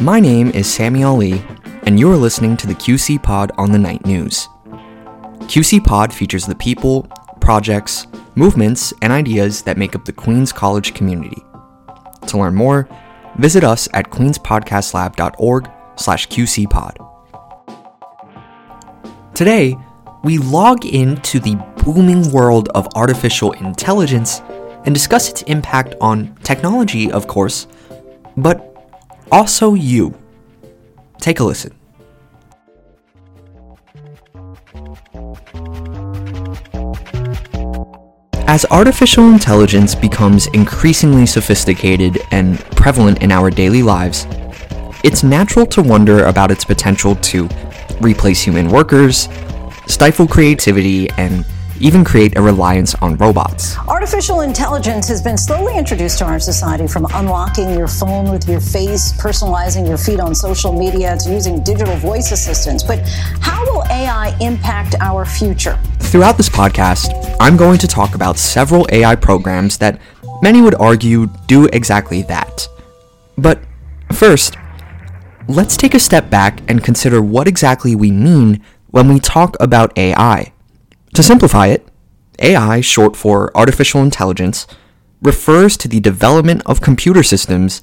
My name is Samuel Lee, and you are listening to the QC Pod on the Knight News. QC Pod features the people, projects, movements, and ideas that make up the Queens College community. To learn more, visit us at queenspodcastlab.org slash qcpod. Today, we log into the booming world of artificial intelligence and discuss its impact on technology, of course, but also you. Take a listen. As artificial intelligence becomes increasingly sophisticated and prevalent in our daily lives, it's natural to wonder about its potential to replace human workers, stifle creativity, and even create a reliance on robots. Artificial intelligence has been slowly introduced to our society from unlocking your phone with your face, personalizing your feed on social media, to using digital voice assistants. But how will AI impact our future? Throughout this podcast, I'm going to talk about several AI programs that many would argue do exactly that. But first, let's take a step back and consider what exactly we mean when we talk about AI. To simplify it, AI, short for artificial intelligence, refers to the development of computer systems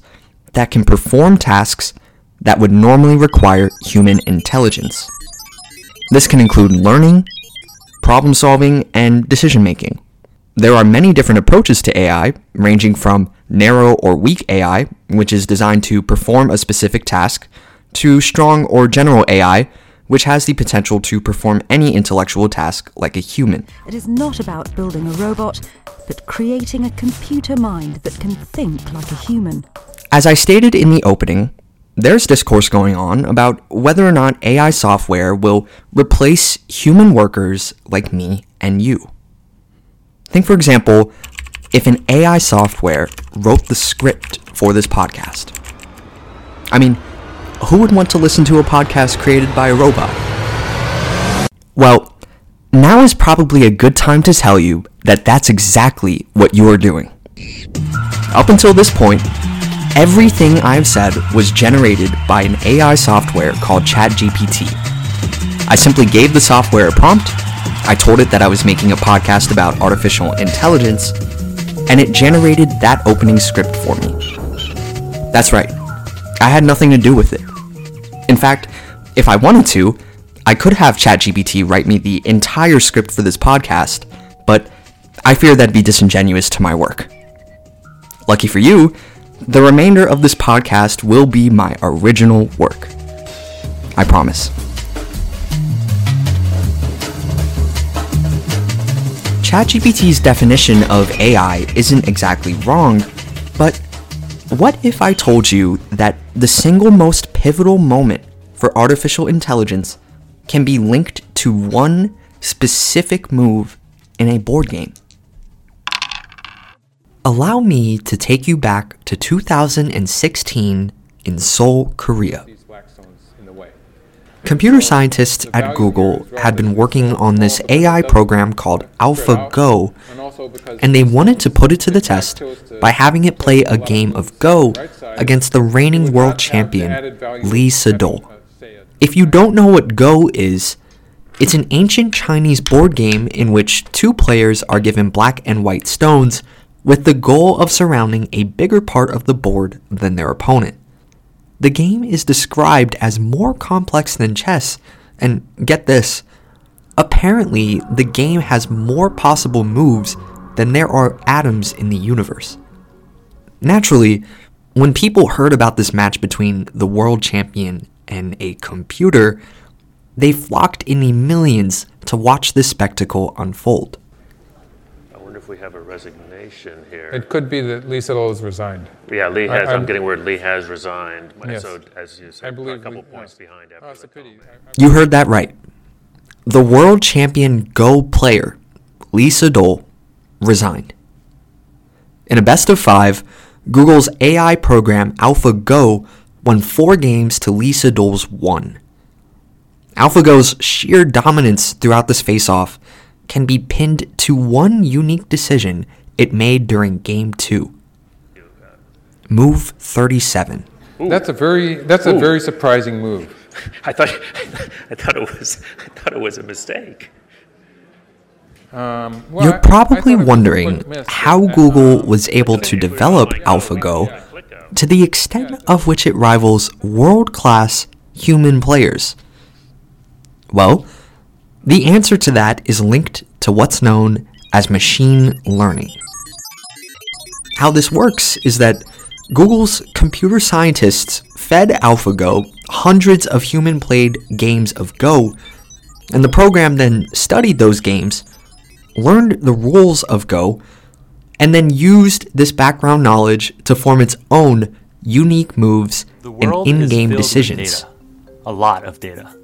that can perform tasks that would normally require human intelligence. This can include learning, problem solving, and decision making. There are many different approaches to AI, ranging from narrow or weak AI, which is designed to perform a specific task, to strong or general AI, which has the potential to perform any intellectual task like a human. It is not about building a robot, but creating a computer mind that can think like a human. As I stated in the opening, there's discourse going on about whether or not AI software will replace human workers like me and you. Think, for example, if an AI software wrote the script for this podcast. I mean, who would want to listen to a podcast created by a robot? Well, now is probably a good time to tell you that that's exactly what you are doing. Up until this point, everything I've said was generated by an AI software called ChatGPT. I simply gave the software a prompt, I told it that I was making a podcast about artificial intelligence, and it generated that opening script for me. That's right. I had nothing to do with it. In fact, if I wanted to, I could have ChatGPT write me the entire script for this podcast, but I fear that'd be disingenuous to my work. Lucky for you, the remainder of this podcast will be my original work. I promise. ChatGPT's definition of AI isn't exactly wrong, but what if I told you that the single most pivotal moment for artificial intelligence can be linked to one specific move in a board game? Allow me to take you back to 2016 in Seoul, Korea. Computer scientists at Google had been working on this AI program called AlphaGo, and they wanted to put it to the test by having it play a game of Go against the reigning world champion, Lee Sedol. If you don't know what Go is, it's an ancient Chinese board game in which two players are given black and white stones with the goal of surrounding a bigger part of the board than their opponent. The game is described as more complex than chess, and get this apparently, the game has more possible moves than there are atoms in the universe. Naturally, when people heard about this match between the world champion and a computer, they flocked in the millions to watch this spectacle unfold. I wonder if we have a resignation here. It could be that Lee Sedol has resigned. Yeah, Lee I- has. I'm, I'm- getting word Lee has resigned. Yes. So as you said, I believe a couple Lee- points yeah. behind Oh, after it's the a pity. comment. You heard that right. The world champion Go player, Lee Sedol, resigned. In a best of five, Google's AI program AlphaGo won four games to Lee Sedol's one. AlphaGo's sheer dominance throughout this face-off can be pinned to one unique decision it made during Game 2. Move 37. That's a very that's a very surprising move. I thought I thought it was I thought it was a mistake. Um, well, You're probably thought it was a wondering how but, Google uh, was able to develop AlphaGo to the extent of which it rivals world class human players. Well, the answer to that is linked to what's known as machine learning. How this works is that Google's computer scientists fed AlphaGo hundreds of human played games of Go, and the program then studied those games, learned the rules of Go, and then used this background knowledge to form its own unique moves and in game decisions. A lot of data.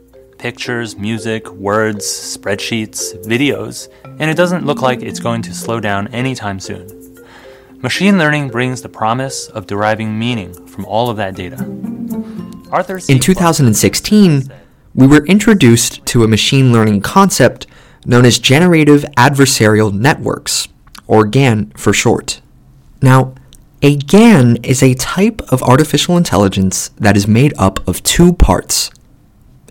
Pictures, music, words, spreadsheets, videos, and it doesn't look like it's going to slow down anytime soon. Machine learning brings the promise of deriving meaning from all of that data. Arthur C. In 2016, we were introduced to a machine learning concept known as generative adversarial networks, or GAN for short. Now, a GAN is a type of artificial intelligence that is made up of two parts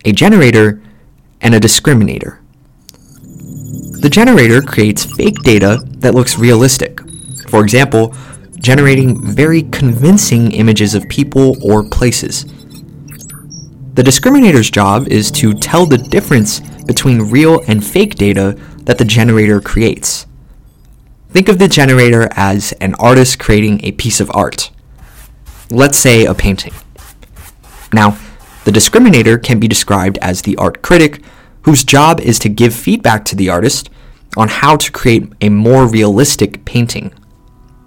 a generator and a discriminator. The generator creates fake data that looks realistic. For example, generating very convincing images of people or places. The discriminator's job is to tell the difference between real and fake data that the generator creates. Think of the generator as an artist creating a piece of art. Let's say a painting. Now, the discriminator can be described as the art critic, whose job is to give feedback to the artist on how to create a more realistic painting.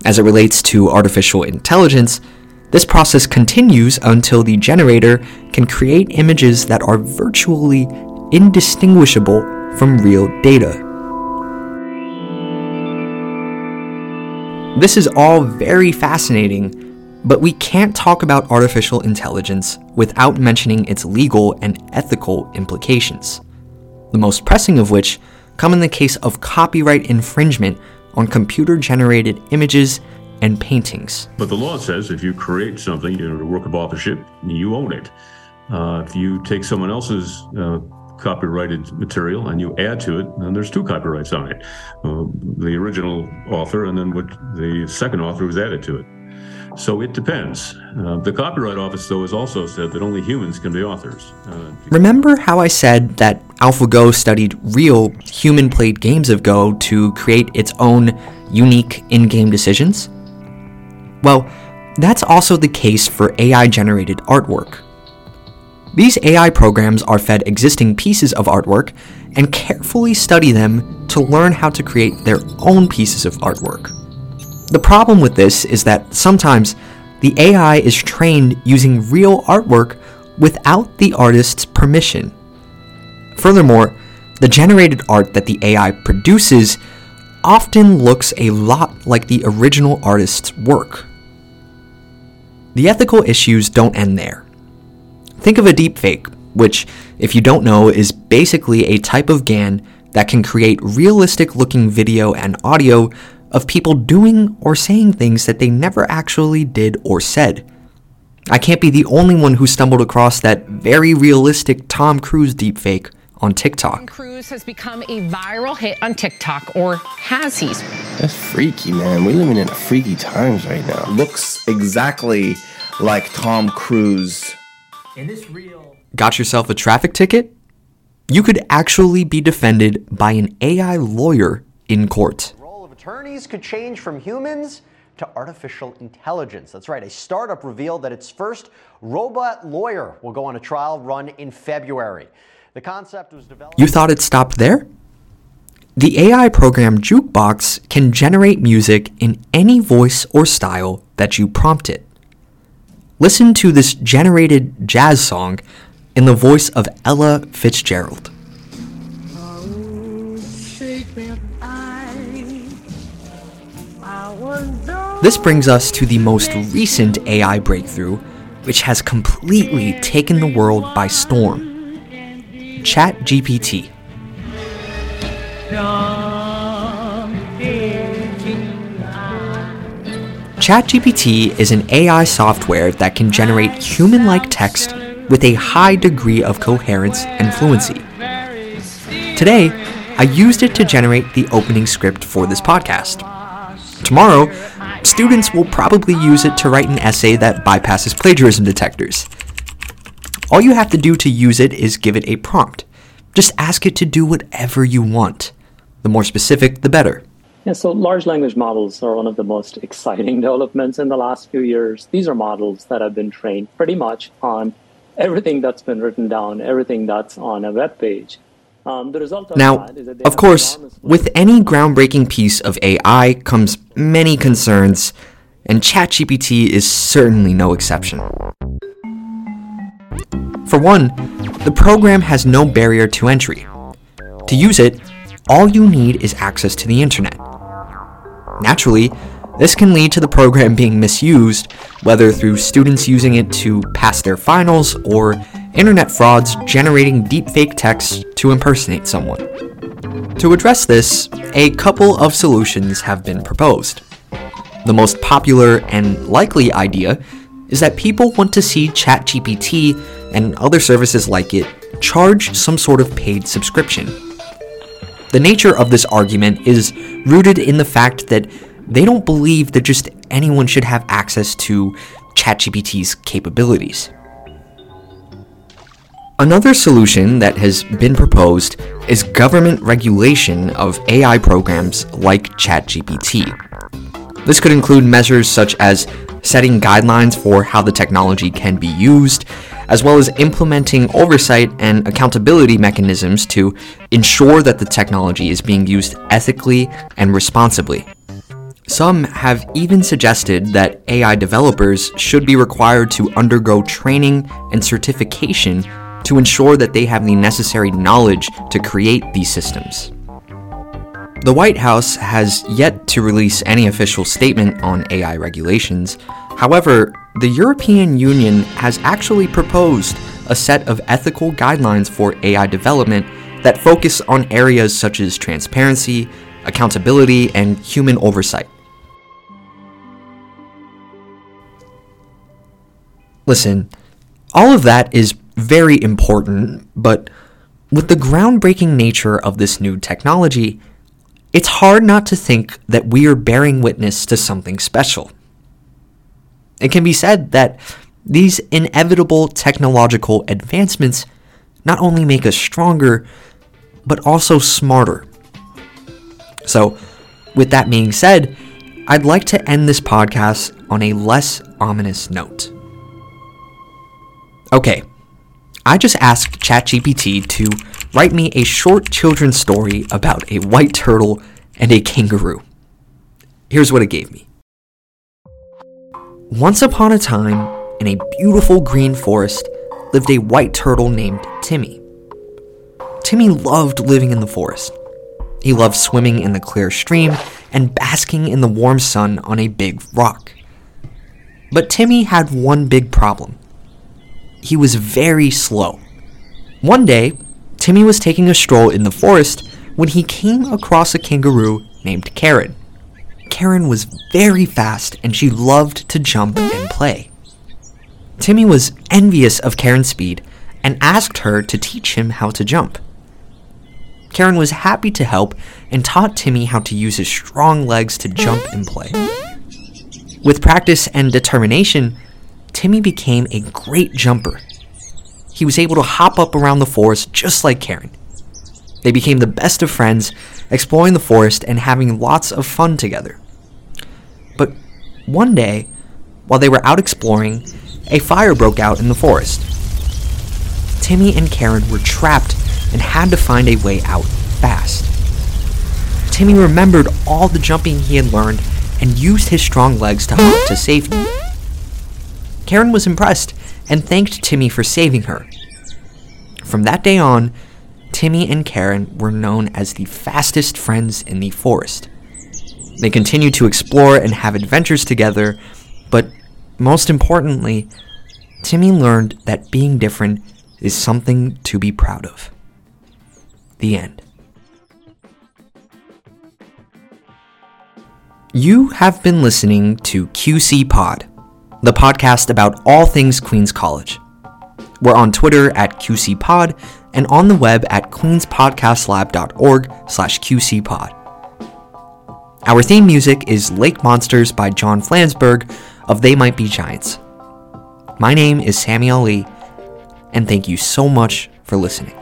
As it relates to artificial intelligence, this process continues until the generator can create images that are virtually indistinguishable from real data. This is all very fascinating, but we can't talk about artificial intelligence without mentioning its legal and ethical implications. The most pressing of which come in the case of copyright infringement on computer generated images and paintings. But the law says if you create something, you know, a work of authorship, you own it. Uh, if you take someone else's uh, copyrighted material and you add to it, then there's two copyrights on it: uh, the original author and then what the second author was added to it. So it depends. Uh, the Copyright Office, though, has also said that only humans can be authors. Uh, Remember how I said that AlphaGo studied real human played games of Go to create its own unique in game decisions? Well, that's also the case for AI generated artwork. These AI programs are fed existing pieces of artwork and carefully study them to learn how to create their own pieces of artwork. The problem with this is that sometimes the AI is trained using real artwork without the artist's permission. Furthermore, the generated art that the AI produces often looks a lot like the original artist's work. The ethical issues don't end there. Think of a deepfake, which, if you don't know, is basically a type of GAN that can create realistic looking video and audio of people doing or saying things that they never actually did or said. I can't be the only one who stumbled across that very realistic Tom Cruise deepfake on Tom TikTok. Cruise has become a viral hit on TikTok, or has he? That's freaky, man. We're living in freaky times right now. looks exactly like Tom Cruise. Got yourself a traffic ticket? You could actually be defended by an AI lawyer in court. Role of attorneys could change from humans to artificial intelligence. That's right. A startup revealed that its first robot lawyer will go on a trial run in February. The concept was developed. You thought it stopped there? The AI program Jukebox can generate music in any voice or style that you prompt it. Listen to this generated jazz song in the voice of Ella Fitzgerald. This brings us to the most recent AI breakthrough, which has completely taken the world by storm ChatGPT. ChatGPT is an AI software that can generate human like text with a high degree of coherence and fluency. Today, I used it to generate the opening script for this podcast. Tomorrow, students will probably use it to write an essay that bypasses plagiarism detectors. All you have to do to use it is give it a prompt. Just ask it to do whatever you want. The more specific, the better. Yeah, so large language models are one of the most exciting developments in the last few years. These are models that have been trained pretty much on everything that's been written down, everything that's on a web page. Um, the result of now, of course, with any groundbreaking piece of AI comes many concerns, and ChatGPT is certainly no exception. For one, the program has no barrier to entry. To use it, all you need is access to the internet. Naturally, this can lead to the program being misused, whether through students using it to pass their finals or internet frauds generating deepfake text to impersonate someone. To address this, a couple of solutions have been proposed. The most popular and likely idea is that people want to see ChatGPT and other services like it charge some sort of paid subscription. The nature of this argument is rooted in the fact that they don't believe that just anyone should have access to ChatGPT's capabilities. Another solution that has been proposed is government regulation of AI programs like ChatGPT. This could include measures such as setting guidelines for how the technology can be used, as well as implementing oversight and accountability mechanisms to ensure that the technology is being used ethically and responsibly. Some have even suggested that AI developers should be required to undergo training and certification to ensure that they have the necessary knowledge to create these systems. The White House has yet to release any official statement on AI regulations. However, the European Union has actually proposed a set of ethical guidelines for AI development that focus on areas such as transparency, accountability, and human oversight. Listen, all of that is very important, but with the groundbreaking nature of this new technology, it's hard not to think that we are bearing witness to something special. It can be said that these inevitable technological advancements not only make us stronger, but also smarter. So, with that being said, I'd like to end this podcast on a less ominous note. Okay, I just asked ChatGPT to write me a short children's story about a white turtle and a kangaroo. Here's what it gave me. Once upon a time, in a beautiful green forest, lived a white turtle named Timmy. Timmy loved living in the forest. He loved swimming in the clear stream and basking in the warm sun on a big rock. But Timmy had one big problem he was very slow. One day, Timmy was taking a stroll in the forest when he came across a kangaroo named Karen. Karen was very fast and she loved to jump and play. Timmy was envious of Karen's speed and asked her to teach him how to jump. Karen was happy to help and taught Timmy how to use his strong legs to jump and play. With practice and determination, Timmy became a great jumper. He was able to hop up around the forest just like Karen. They became the best of friends, exploring the forest and having lots of fun together. But one day, while they were out exploring, a fire broke out in the forest. Timmy and Karen were trapped and had to find a way out fast. Timmy remembered all the jumping he had learned and used his strong legs to hop to safety. Karen was impressed and thanked Timmy for saving her. From that day on, Timmy and Karen were known as the fastest friends in the forest. They continued to explore and have adventures together, but most importantly, Timmy learned that being different is something to be proud of. The end. You have been listening to QC Pod, the podcast about all things Queens College. We're on Twitter at QC Pod and on the web at queenspodcastlab.org slash qcpod. Our theme music is Lake Monsters by John Flansburgh of They Might Be Giants. My name is Sammy Ali, and thank you so much for listening.